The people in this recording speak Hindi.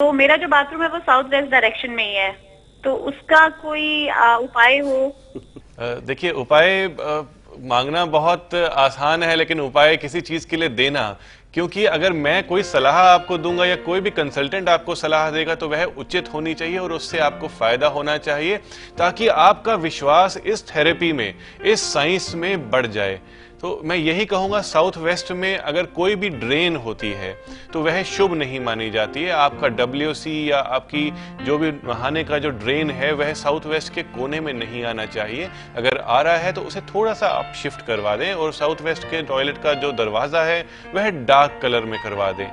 तो मेरा जो बाथरूम है वो साउथ वेस्ट डायरेक्शन में ही है। तो उसका कोई आ, उपाय हो? देखिए उपाय आ, मांगना बहुत आसान है लेकिन उपाय किसी चीज़ के लिए देना। क्योंकि अगर मैं कोई सलाह आपको दूँगा या कोई भी कंसल्टेंट आपको सलाह देगा तो वह उचित होनी चाहिए और उससे आपको फ़ायदा होना चाहिए, ताकि आपका विश्वास इस थेरेपी में, इस साइंस में बढ़ जाए। तो मैं यही कहूँगा साउथ वेस्ट में अगर कोई भी ड्रेन होती है तो वह शुभ नहीं मानी जाती है। आपका डब्ल्यूसी या आपकी जो भी नहाने का जो ड्रेन है, वह साउथ वेस्ट के कोने में नहीं आना चाहिए। अगर आ रहा है तो उसे थोड़ा सा आप शिफ्ट करवा दें और साउथ वेस्ट के टॉयलेट का जो दरवाज़ा है, वह डार्क कलर में करवा दें।